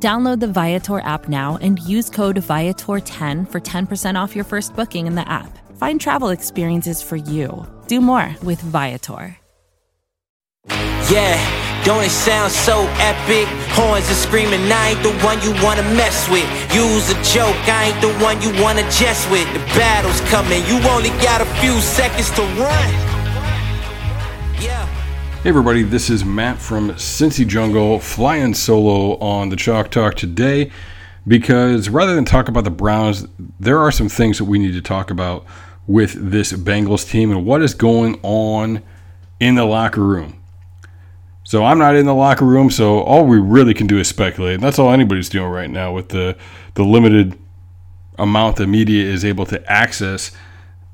Download the Viator app now and use code Viator10 for 10% off your first booking in the app. Find travel experiences for you. Do more with Viator. Yeah, don't it sound so epic? Horns are screaming, I ain't the one you wanna mess with. Use a joke, I ain't the one you wanna jest with. The battle's coming, you only got a few seconds to run. Yeah. Hey everybody, this is Matt from Cincy Jungle flying solo on the Chalk Talk today because rather than talk about the Browns, there are some things that we need to talk about with this Bengals team and what is going on in the locker room. So I'm not in the locker room, so all we really can do is speculate. And that's all anybody's doing right now with the the limited amount the media is able to access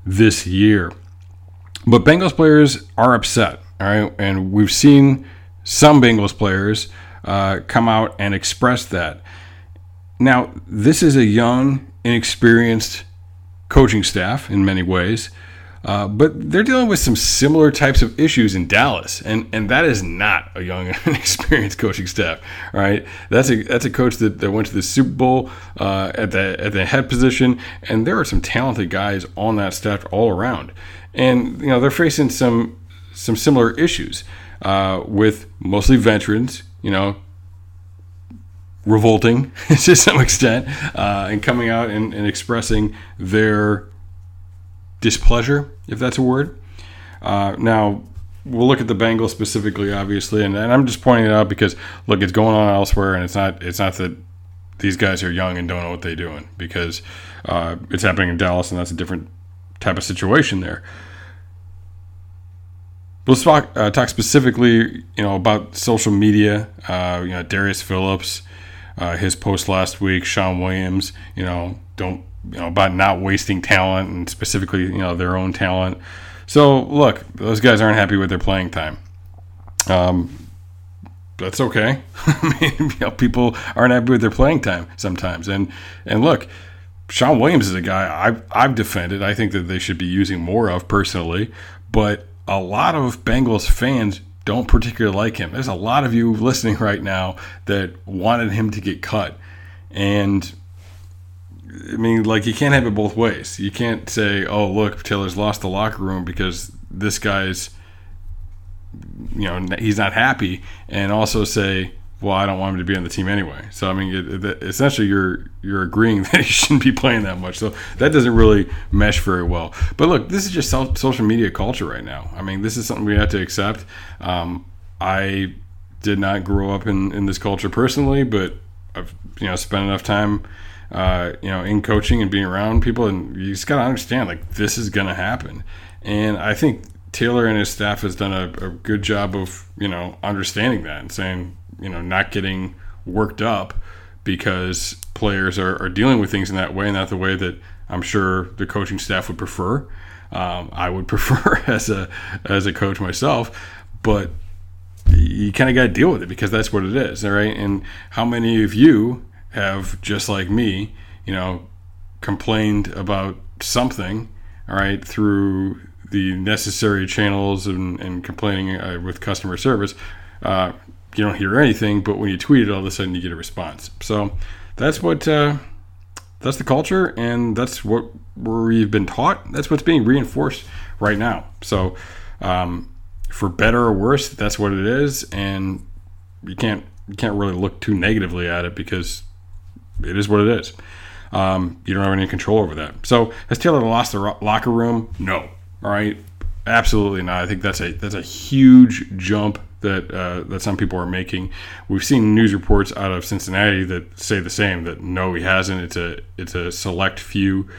this year. But Bengals players are upset, all right, and we've seen some Bengals players uh, come out and express that. Now, this is a young, inexperienced coaching staff in many ways. Uh, but they're dealing with some similar types of issues in Dallas, and, and that is not a young inexperienced coaching staff. Right? That's a that's a coach that, that went to the Super Bowl uh, at the at the head position, and there are some talented guys on that staff all around, and you know they're facing some some similar issues uh, with mostly veterans. You know, revolting to some extent, uh, and coming out and, and expressing their displeasure, if that's a word. Uh, now, we'll look at the Bengals specifically, obviously, and, and, I'm just pointing it out because look, it's going on elsewhere, and it's not it's not that these guys are young and don't know what they're doing because uh, it's happening in Dallas, and that's a different type of situation there. Let's talk, uh, talk specifically, you know, about social media. Uh, you know, Darius Phillips, uh, his post last week, Shawn Williams. You know, don't you know about not wasting talent and specifically you know their own talent. So look, those guys aren't happy with their playing time. Um, that's okay. I mean, you know, people aren't happy with their playing time sometimes, and and look, Shawn Williams is a guy I've I've defended. I think that they should be using more of personally, but a lot of Bengals fans don't particularly like him. There's a lot of you listening right now that wanted him to get cut, and I mean, like you can't have it both ways. You can't say, "Oh, look, Taylor's lost the locker room because this guy's, you know, he's not happy," and also say, "Well, I don't want him to be on the team anyway." So, I mean, it, it, essentially, you're you're agreeing that he shouldn't be playing that much. So that doesn't really mesh very well. But look, this is just social media culture right now. I mean, this is something we have to accept. Um, I did not grow up in in this culture personally, but I've you know spent enough time uh, you know, in coaching and being around people, and you just got to understand like this is going to happen. And I think Taylor and his staff has done a, a, good job of you know understanding that and saying you know not getting worked up because players are, are dealing with things in that way and not the way that I'm sure the coaching staff would prefer. Um, I would prefer as a as a coach myself, but you kind of got to deal with it because that's what it is, all right. And how many of you have just like me, you know, complained about something, all right, through the necessary channels and, and complaining uh, with customer service, uh, you don't hear anything. But when you tweet it, all of a sudden you get a response. So that's what uh, that's the culture, and that's what we've been taught. That's what's being reinforced right now. So um, for better or worse, that's what it is, and you can't you can't really look too negatively at it because it is what it is. Um, you don't have any control over that. So has Taylor lost the locker room? No. All right, absolutely not. I think that's a that's a huge jump that uh, that some people are making. We've seen news reports out of Cincinnati that say the same. That no, he hasn't. It's a it's a select few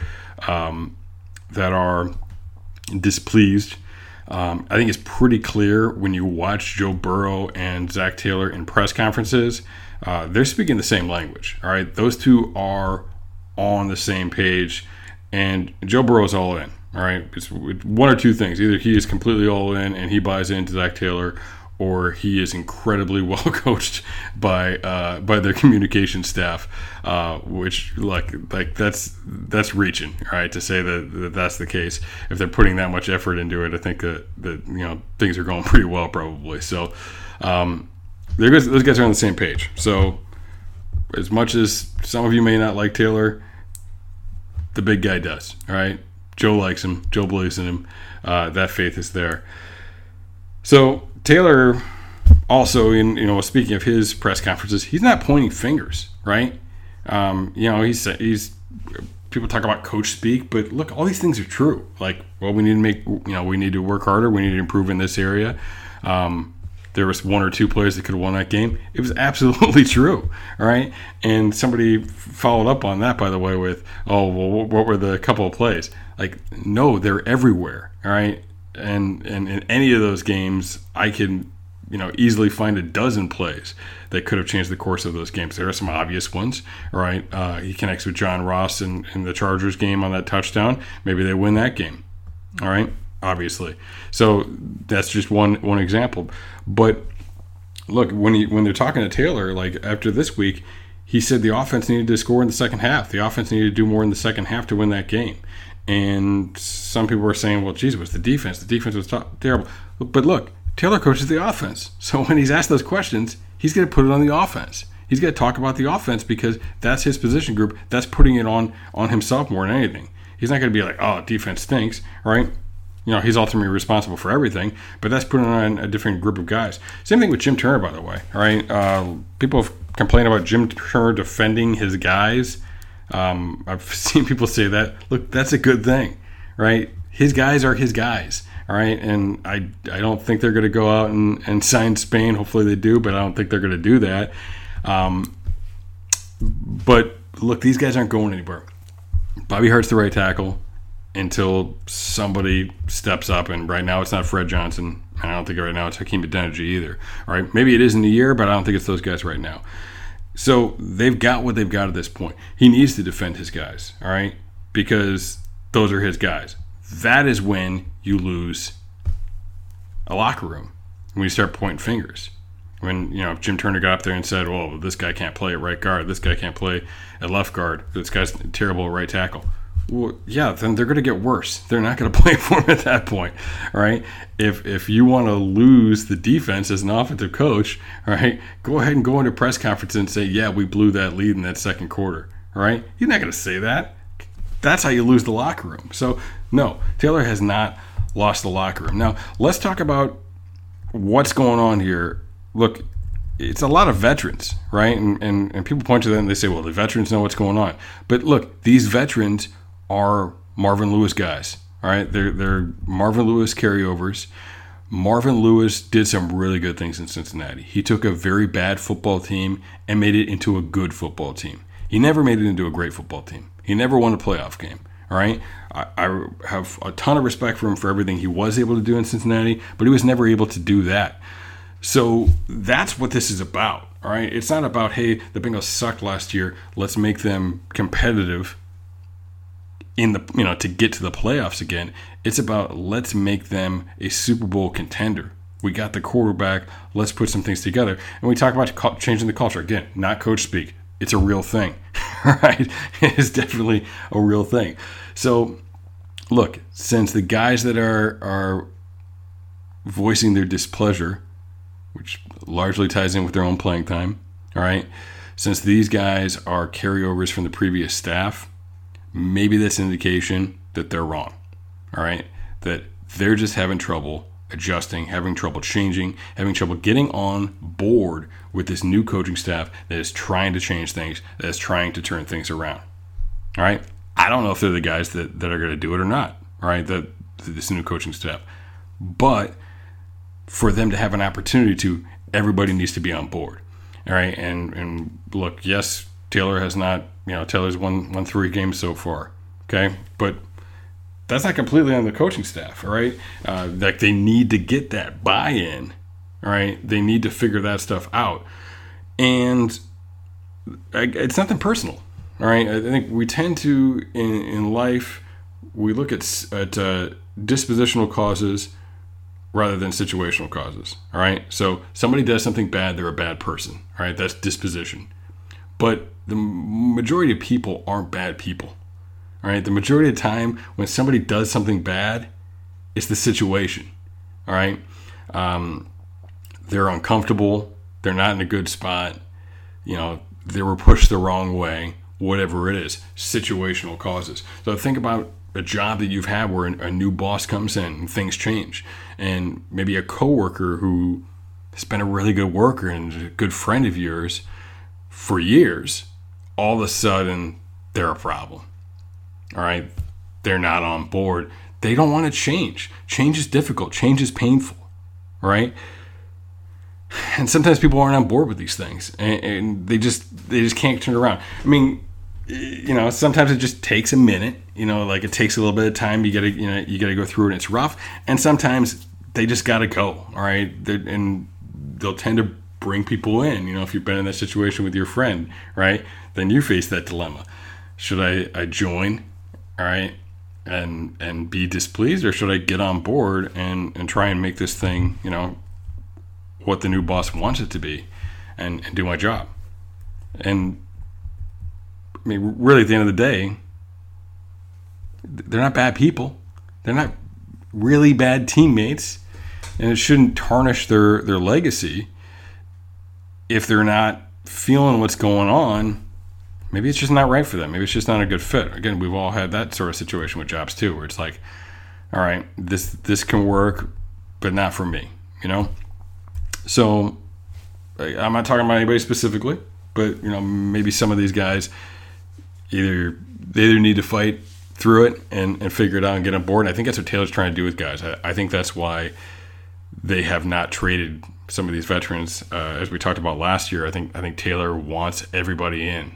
um, that are displeased. Um, I think it's pretty clear when you watch Joe Burrow and Zac Taylor in press conferences uh, they're speaking the same language. All right, those two are on the same page. And Joe Burrow's all in. All right, it's one or two things. Either he is completely all in and he buys into Zac Taylor, or he is incredibly well coached by uh, by their communication staff, uh, which like like that's that's reaching right to say that, that, that's the case. If they're putting that much effort into it, I think that that you know things are going pretty well probably. So um, guys, those guys are on the same page. So as much as some of you may not like Taylor, the big guy does. All right, Joe likes him. Joe believes in him. Uh, that faith is there. So Taylor also, in you know, speaking of his press conferences, he's not pointing fingers, right? Um, you know, he's he's people talk about coach speak, but look, all these things are true. Like, well, we need to make you know, we need to work harder. We need to improve in this area. Um, there was one or two players that could have won that game. It was absolutely true. All right. And somebody followed up on that, by the way, with, oh, well, what were the couple of plays? Like, no, they're everywhere. All right. And, and in any of those games, I can, you know, easily find a dozen plays that could have changed the course of those games. There are some obvious ones, right? Uh, he connects with John Ross in, in the Chargers game on that touchdown. Maybe they win that game. All right obviously. So that's just one one example. But look, when he, when they're talking to Taylor, like after this week, he said the offense needed to score in the second half. The offense needed to do more in the second half to win that game. And some people were saying, well, geez, was the defense. The defense was terrible. But look, Taylor coaches the offense. So when he's asked those questions, he's going to put it on the offense. He's going to talk about the offense because that's his position group. That's putting it on on himself more than anything. He's not going to be like, oh, defense stinks, right? you know, he's ultimately responsible for everything, but that's putting on a different group of guys. Same thing with Jim Turner, by the way. All right, uh, people have complained about Jim Turner defending his guys. Um, I've seen people say that. Look, that's a good thing, right? His guys are his guys. All right, and I, I don't think they're going to go out and, and sign Spain. Hopefully they do, but I don't think they're going to do that. Um, but look, these guys aren't going anywhere. Bobby Hart's the right tackle until somebody steps up. And right now, it's not Fred Johnson. I don't think right now it's Hakeem Adeniji either. All right, maybe it is in a year, but I don't think it's those guys right now. So they've got what they've got at this point. He needs to defend his guys, all right, because those are his guys. That is when you lose a locker room when you start pointing fingers. When you know Jim Turner got up there and said, "Well, this guy can't play at right guard. This guy can't play at left guard. This guy's terrible at right tackle." Well, yeah, then they're going to get worse. They're not going to play for him at that point, right? If if you want to lose the defense as an offensive coach, right, go ahead and go into press conference and say, yeah, we blew that lead in that second quarter, right? You're not going to say that. That's how you lose the locker room. So no, Taylor has not lost the locker room. Now let's talk about what's going on here. Look, it's a lot of veterans, right? And, and, and people point to them and they say, well, the veterans know what's going on. But look, these veterans are Marvin Lewis guys. All right, they're they're Marvin Lewis carryovers. Marvin Lewis did some really good things in Cincinnati. He took a very bad football team and made it into a good football team. He never made it into a great football team. He never won a playoff game. All right, I, I have a ton of respect for him for everything he was able to do in Cincinnati, but he was never able to do that. So that's what this is about. All right, it's not about hey the Bengals sucked last year. Let's make them competitive in the you know to get to the playoffs again. It's about let's make them a Super Bowl contender. We got the quarterback. Let's put some things together. And we talk about changing the culture again, not coach speak. It's a real thing, right? It is definitely a real thing. So, look, since the guys that are are voicing their displeasure, which largely ties in with their own playing time, all right. Since these guys are carryovers from the previous staff, maybe that's an indication that they're wrong. All right. That they're just having trouble adjusting, having trouble changing, having trouble getting on board with this new coaching staff that is trying to change things, that is trying to turn things around. All right. I don't know if they're the guys that, that are going to do it or not. All right. That this new coaching staff. But for them to have an opportunity to, everybody needs to be on board. All right. And and look, yes, Taylor has not you know, Taylor's won won three games so far. Okay, but that's not completely on the coaching staff. All right, uh, like they need to get that buy-in. All right, they need to figure that stuff out, and it's nothing personal. All right, I think we tend to in in life we look at at uh, dispositional causes rather than situational causes. All right, so somebody does something bad, they're a bad person. All right, that's disposition. But the majority of people aren't bad people. All right, the majority of time when somebody does something bad, it's the situation. All right, um, they're uncomfortable, they're not in a good spot, you know, they were pushed the wrong way, whatever it is, situational causes. So think about a job that you've had where a new boss comes in and things change, and maybe a coworker who has been a really good worker and a good friend of yours for years, all of a sudden they're a problem. All right, they're not on board. They don't want to change. Change is difficult. Change is painful. Right and sometimes people aren't on board with these things and, and, they just they just can't turn around i mean you know sometimes it just takes a minute you know like it takes a little bit of time you gotta you know you gotta go through it and it's rough and sometimes they just gotta go all right and they'll tend to bring people in you know if you've been in that situation with your friend right then you face that dilemma should i, I join all right and and be displeased or should i get on board and and try and make this thing you know what the new boss wants it to be and, and do my job. And I mean, really, at the end of the day, they're not bad people. They're not really bad teammates, and it shouldn't tarnish their their legacy if they're not feeling what's going on. Maybe it's just not right for them. Maybe it's just not a good fit. Again, we've all had that sort of situation with jobs too, where it's like, all right, this this can work, but not for me. You know. So I'm not talking about anybody specifically, but you know maybe some of these guys either they either need to fight through it and, and figure it out and get on board. And I think that's what Taylor's trying to do with guys. I, I think that's why they have not traded some of these veterans uh, as we talked about last year. I think I think Taylor wants everybody in,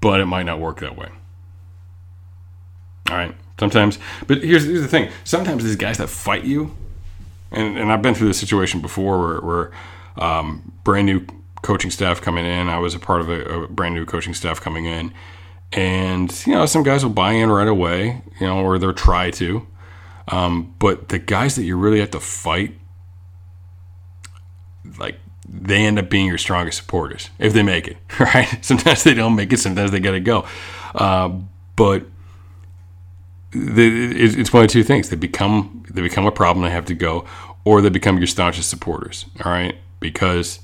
but it might not work that way. All right, sometimes, but here's, here's the thing: sometimes these guys that fight you and, and I've been through this situation before where, where um, brand new coaching staff coming in. I was a part of a, a, brand new coaching staff coming in, and you know some guys will buy in right away, you know, or they'll try to. Um, but the guys that you really have to fight, like they end up being your strongest supporters if they make it. Right? Sometimes they don't make it. Sometimes they got to go. Uh, but it's one of two things. They become they become a problem. They have to go, or they become your staunchest supporters. All right, because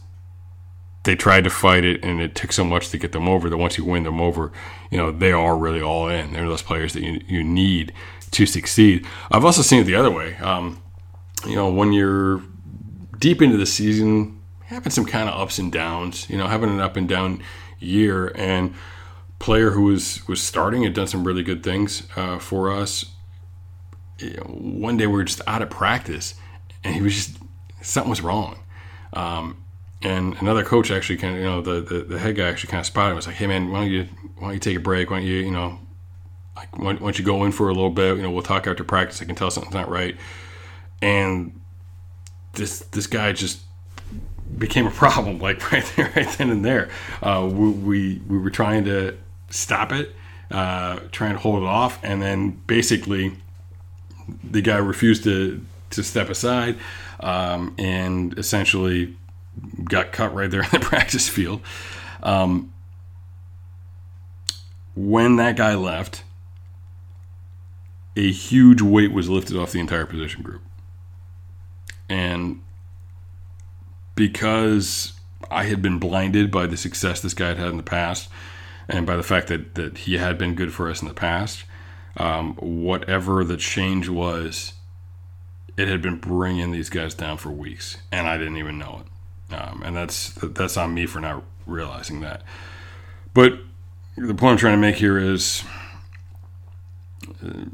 they tried to fight it and it took so much to get them over that once you win them over, you know they are really all in. They're those players that you you need to succeed. I've also seen it the other way. Um, you know, when you're deep into the season, having some kind of ups and downs. You know, having an up and down year and player who was was starting had done some really good things uh, for us. One day we were just out of practice, and he was just something was wrong. Um, and another coach actually kind of, you know, the, the, the head guy actually kind of spotted. Him. Was like, hey man, why don't you why don't you take a break? Why don't you you know, like why, why don't you go in for a little bit? You know, we'll talk after practice. I can tell something's not right. And this this guy just became a problem like right there right then and there uh, we, we, we were trying to stop it, uh, trying to hold it off, and then basically the guy refused to to step aside, um, and essentially got cut right there in the practice field. Um, when that guy left, a huge weight was lifted off the entire position group. And because I had been blinded by the success this guy had had in the past, and by the fact that, that he had been good for us in the past, um, whatever the change was, it had been bringing these guys down for weeks, and I didn't even know it. Um, and that's that's on me for not realizing that. But the point I'm trying to make here is uh,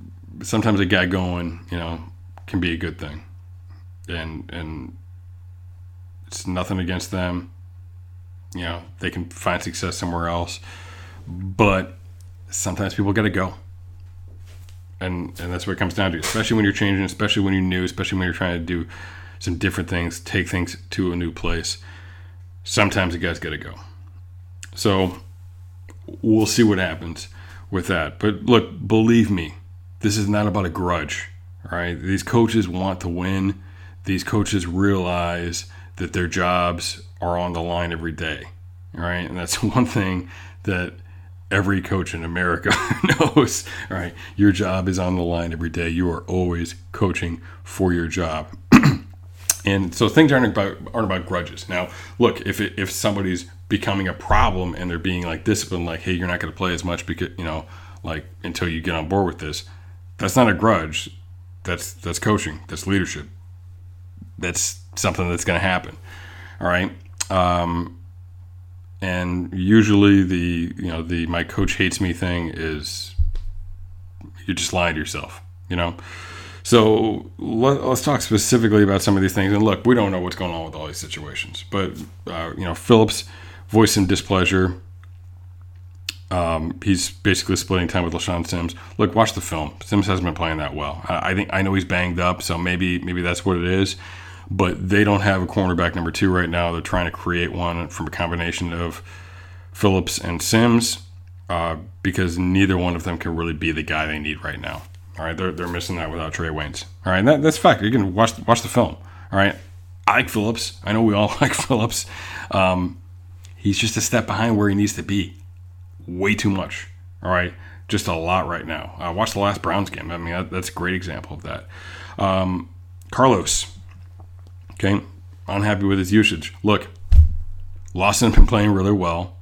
sometimes a guy going, you know, can be a good thing, and and it's nothing against them. You know, they can find success somewhere else. But sometimes people got to go. And, and that's what it comes down to, especially when you're changing, especially when you're new, especially when you're trying to do some different things, take things to a new place. Sometimes the guys got to go. So we'll see what happens with that. But look, believe me, this is not about a grudge. All right, these coaches want to win. These coaches realize that their jobs are on the line every day. All right, and that's one thing that every coach in America knows. All right, your job is on the line every day. You are always coaching for your job. and so things aren't about aren't about grudges. Now, look, if it, if somebody's becoming a problem and they're being like disciplined, like, hey, you're not going to play as much because you know, like until you get on board with this, that's not a grudge. That's that's coaching. That's leadership. That's something that's going to happen. All right. Um, and usually the you know the my coach hates me thing is you're just lying to yourself. You know. So let, us talk specifically about some of these things. And look, we don't know what's going on with all these situations, but uh, you know, Phillips voiced some displeasure. Um, he's basically splitting time with LeShaun Sims. Look, watch the film. Sims hasn't been playing that well. I, I think I know he's banged up, so maybe maybe that's what it is. But they don't have a cornerback number two right now. They're trying to create one from a combination of Phillips and Sims uh, because neither one of them can really be the guy they need right now. All right, they're, they're missing that without Trae Waynes. All right, that, that's fact. You can watch watch the film. All right, I like Phillips. I know we all like Phillips. Um, he's just a step behind where he needs to be. Way too much. All right, just a lot right now. Uh, watch the last Browns game. I mean, that, that's a great example of that. Um, Carlos. Okay, unhappy with his usage. Look, Lawson has been playing really well.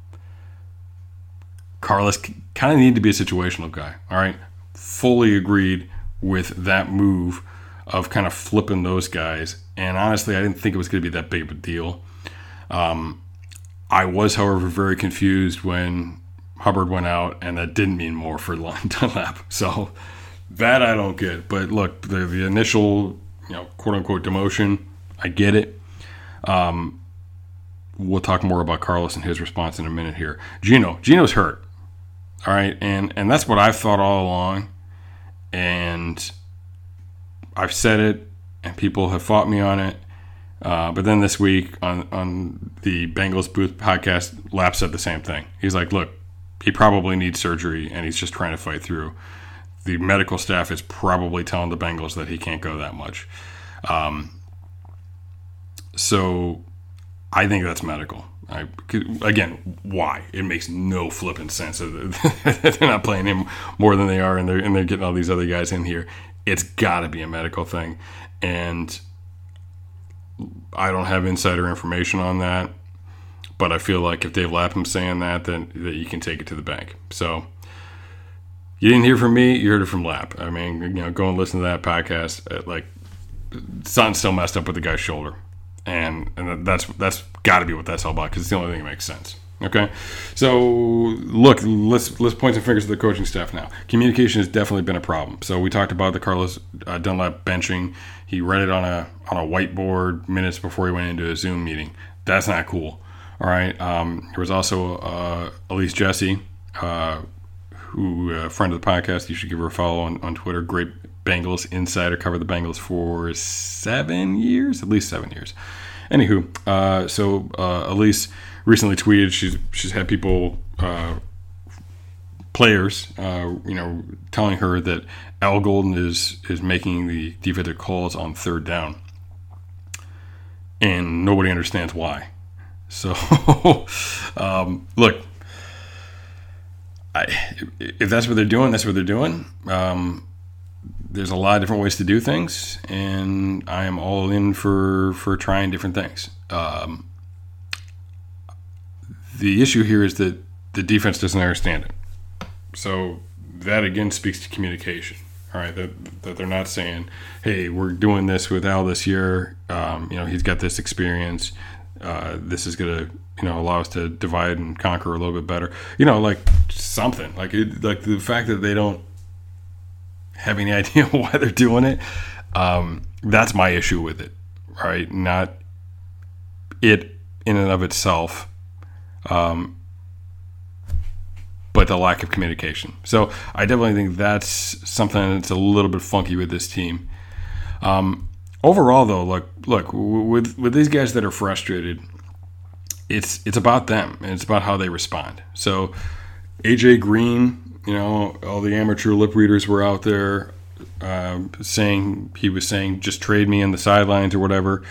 Carlos kind of need to be a situational guy. All right, fully agreed with that move of kind of flipping those guys. And honestly, I didn't think it was going to be that big of a deal. Um, I was, however, very confused when Hubbard went out, and that didn't mean more for Dunlap. So that I don't get. But look, the, the initial, you know, quote unquote demotion, I get it. Um, we'll talk more about Carlos and his response in a minute here. Gino, Gino's hurt. All right, and and that's what I've thought all along, and I've said it, and people have fought me on it. Uh, but then this week on on the Bengals Booth podcast, Lap said the same thing. He's like, "Look, he probably needs surgery, and he's just trying to fight through." The medical staff is probably telling the Bengals that he can't go that much. Um, so, I think that's medical. I, again, why? It makes no flipping sense. they're not playing him more than they are, and they're and they're getting all these other guys in here. It's got to be a medical thing, and I don't have insider information on that. But I feel like if Dave Lapham saying that, then that you can take it to the bank. So you didn't hear from me; you heard it from Lap. I mean, you know, go and listen to that podcast. Uh, like, something's still messed up with the guy's shoulder and and that's that's got to be what that's all about because it's the only thing that makes sense. Okay, so look, let's let's point some fingers to the coaching staff now. Communication has definitely been a problem. So we talked about the Carlos uh, Dunlap benching. He read it on a on a whiteboard minutes before he went into a Zoom meeting. That's not cool. All right. Um, there was also uh, Elise Jesse, uh, who a uh, friend of the podcast. You should give her a follow on, on Twitter. Great Bengals insider, covered the Bengals for seven years, at least seven years. Anywho, uh, so uh, Elise recently tweeted she's she's had people, uh, players, uh, you know, telling her that Al Golden is is making the defensive calls on third down, and nobody understands why. So, um, look, I, if that's what they're doing, that's what they're doing. Um, there's a lot of different ways to do things, and I am all in for for trying different things. Um, the issue here is that the defense doesn't understand it. So that again speaks to communication. All right, that, that they're not saying, "Hey, we're doing this with Al this year. Um, you know, he's got this experience. Uh, this is gonna, you know, allow us to divide and conquer a little bit better. You know, like something like it, like the fact that they don't have any idea why they're doing it. Um, that's my issue with it, right? Not it in and of itself, um, but the lack of communication. So I definitely think that's something that's a little bit funky with this team. Um, overall, though, look, look with with these guys that are frustrated, it's it's about them and it's about how they respond. So AJ Green, you know, all the amateur lip readers were out there uh, saying he was saying just trade me in the sidelines or whatever.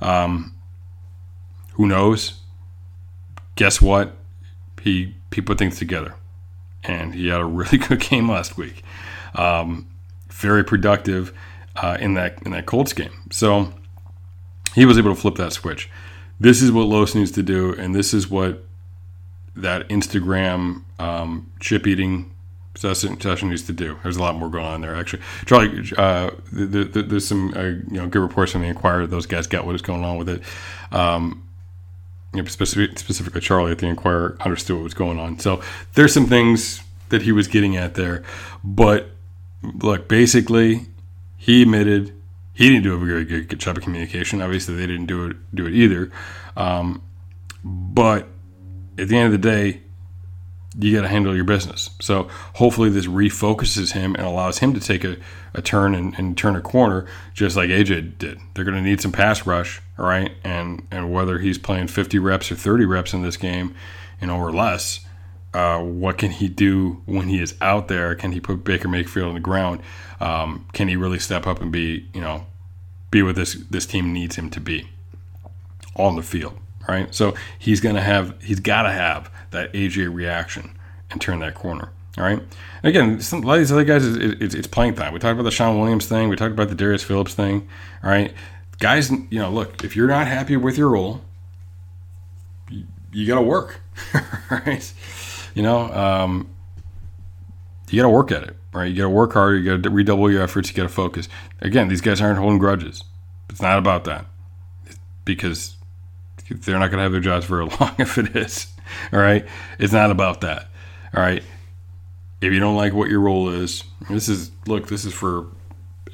Um, who knows? Guess what? He he put things together, and he had a really good game last week. Um, very productive uh, in that in that Colts game. So he was able to flip that switch. This is what Los needs to do, and this is what that Instagram um, chip eating session, session needs to do. There's a lot more going on there, actually. Charlie, uh, the, the, there's some uh, you know good reports from the Enquirer. Those guys got what is going on with it. Um, you know, specific, specifically, Charlie at the Enquirer understood what was going on. So there's some things that he was getting at there, but look, basically, he admitted he didn't do a very good job of communication. Obviously, they didn't do it do it either. Um, but at the end of the day, you got to handle your business. So hopefully this refocuses him and allows him to take a, a turn and, and turn a corner, just like AJ did. They're going to need some pass rush, all right? And and whether he's playing 50 reps or 30 reps in this game, you know, or less, uh, what can he do when he is out there? Can he put Baker Mayfield on the ground? Um, can he really step up and be, you know, be what this this team needs him to be on the field? Right. So he's gonna have he's got to have that AJ reaction and turn that corner. All right. Again, some, a lot of these other guys, it, it's, it's playing time. We talked about the Shawn Williams thing. We talked about the Darius Phillips thing. All right. Guys, you know, look, if you're not happy with your role, you, you got to work. right. You know, um, you got to work at it. Right. You got to work hard. You got to redouble your efforts. You got to focus. Again, these guys aren't holding grudges. It's not about that because they're not going to have their jobs very long if it is. All right. It's not about that. All right. If you don't like what your role is, this is, look, this is for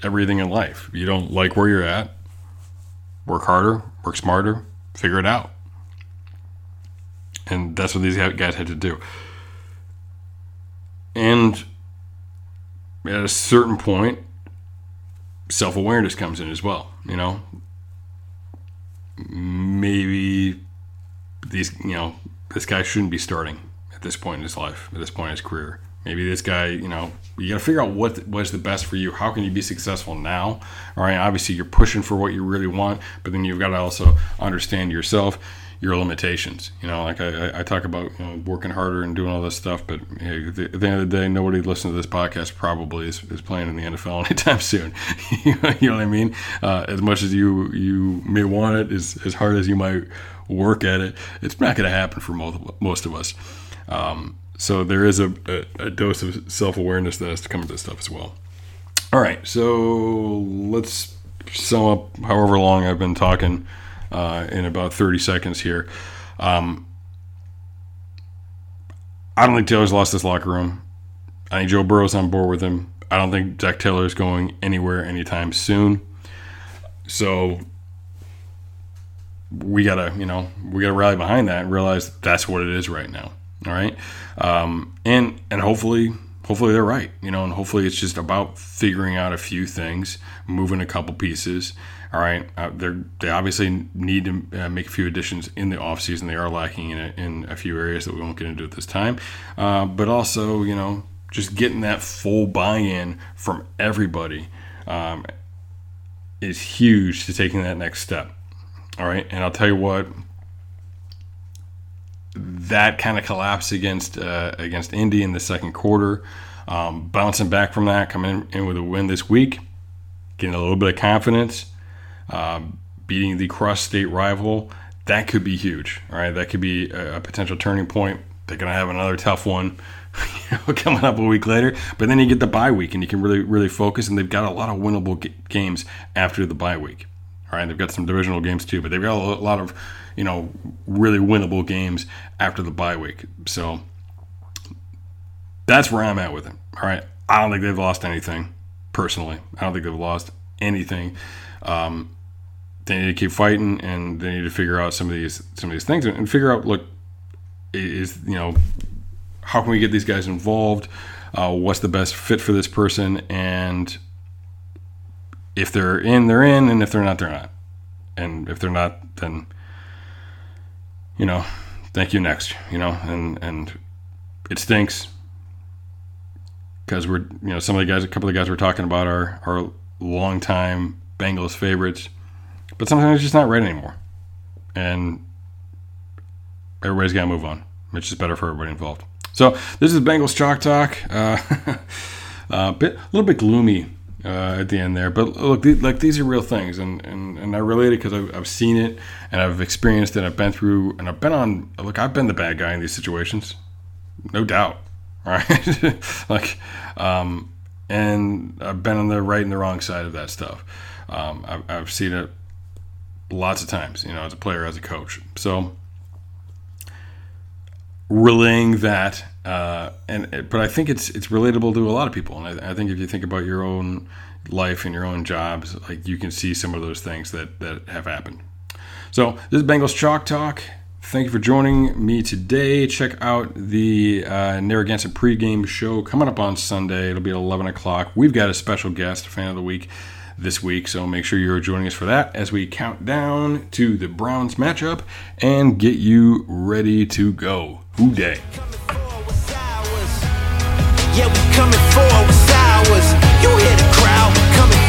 everything in life. You don't like where you're at, work harder, work smarter, figure it out. And that's what these guys had to do. And at a certain point, self awareness comes in as well. You know, maybe these, you know, this guy shouldn't be starting at this point in his life, at this point in his career. Maybe this guy, you know, you got to figure out what was the best for you. How can you be successful now? All right, obviously you're pushing for what you really want, but then you've got to also understand yourself, your limitations. You know, like I, I talk about you know, working harder and doing all this stuff, but at the end of the day, nobody listening to this podcast probably is, is playing in the NFL anytime soon. you know what I mean? Uh, as much as you you may want it, as, as hard as you might work at it, it's not going to happen for most, most of us. Um, so there is a, a, a dose of self awareness that has to come with this stuff as well. All right, so let's sum up however long I've been talking uh, in about 30 seconds here. Um, I don't think Taylor's lost this locker room. I think Joe Burrow's on board with him. I don't think Zac Taylor is going anywhere anytime soon. So we gotta, you know, we gotta rally behind that and realize that's what it is right now. All right, um, and and hopefully, hopefully they're right. You know, and hopefully it's just about figuring out a few things, moving a couple pieces. All right, uh, they obviously need to uh, make a few additions in the offseason. They are lacking in a, in a few areas that we won't get into at this time, uh, but also you know just getting that full buy-in from everybody um, is huge to taking that next step. All right, and I'll tell you what, that kind of collapse against uh, against Indy in the second quarter, um, bouncing back from that, coming in, with a win this week, getting a little bit of confidence, um, beating the cross-state rival, that could be huge. All right, that could be a, a potential turning point. They're gonna have another tough one. coming up a week later, but then you get the bye week and you can really, really focus. And they've got a lot of winnable g- games after the bye week. All right, they've got some divisional games too, but they've got a lot of, you know, really winnable games after the bye week. So that's where I'm at with it. All right, I don't think they've lost anything personally. I don't think they've lost anything. Um, they need to keep fighting, and they need to figure out some of these some of these things and figure out look is you know how can we get these guys involved? Uh, what's the best fit for this person? And if they're in, they're in, and if they're not, they're not. And if they're not, then you know, thank you next. You know, and and it stinks because we're you know some of the guys, a couple of the guys we're talking about are are longtime Bengals favorites, but sometimes it's just not right anymore, and everybody's got to move on. which is better for everybody involved. So this is Bengals chalk talk. Uh, a bit, a little bit gloomy uh, at the end there, but look, like these are real things, and and, and I relate it because I've, I've seen it and I've experienced it. and I've been through, and I've been on. Look, I've been the bad guy in these situations, no doubt. Right, like, um, and I've been on the right and the wrong side of that stuff. Um, I've, I've seen it lots of times, you know, as a player, as a coach. So relaying that, uh, and but I think it's it's relatable to a lot of people, and I, I, think if you think about your own life and your own jobs, like you can see some of those things that that have happened. So this is Bengals Chalk Talk. Thank you for joining me today. Check out the uh, Narragansett pregame show coming up on Sunday. It'll be at 11 o'clock. We've got a special guest, fan of the week this week. So make sure you're joining us for that as we count down to the Browns matchup and get you ready to go. Who Dey? Yeah, we coming. You hear the crowd coming.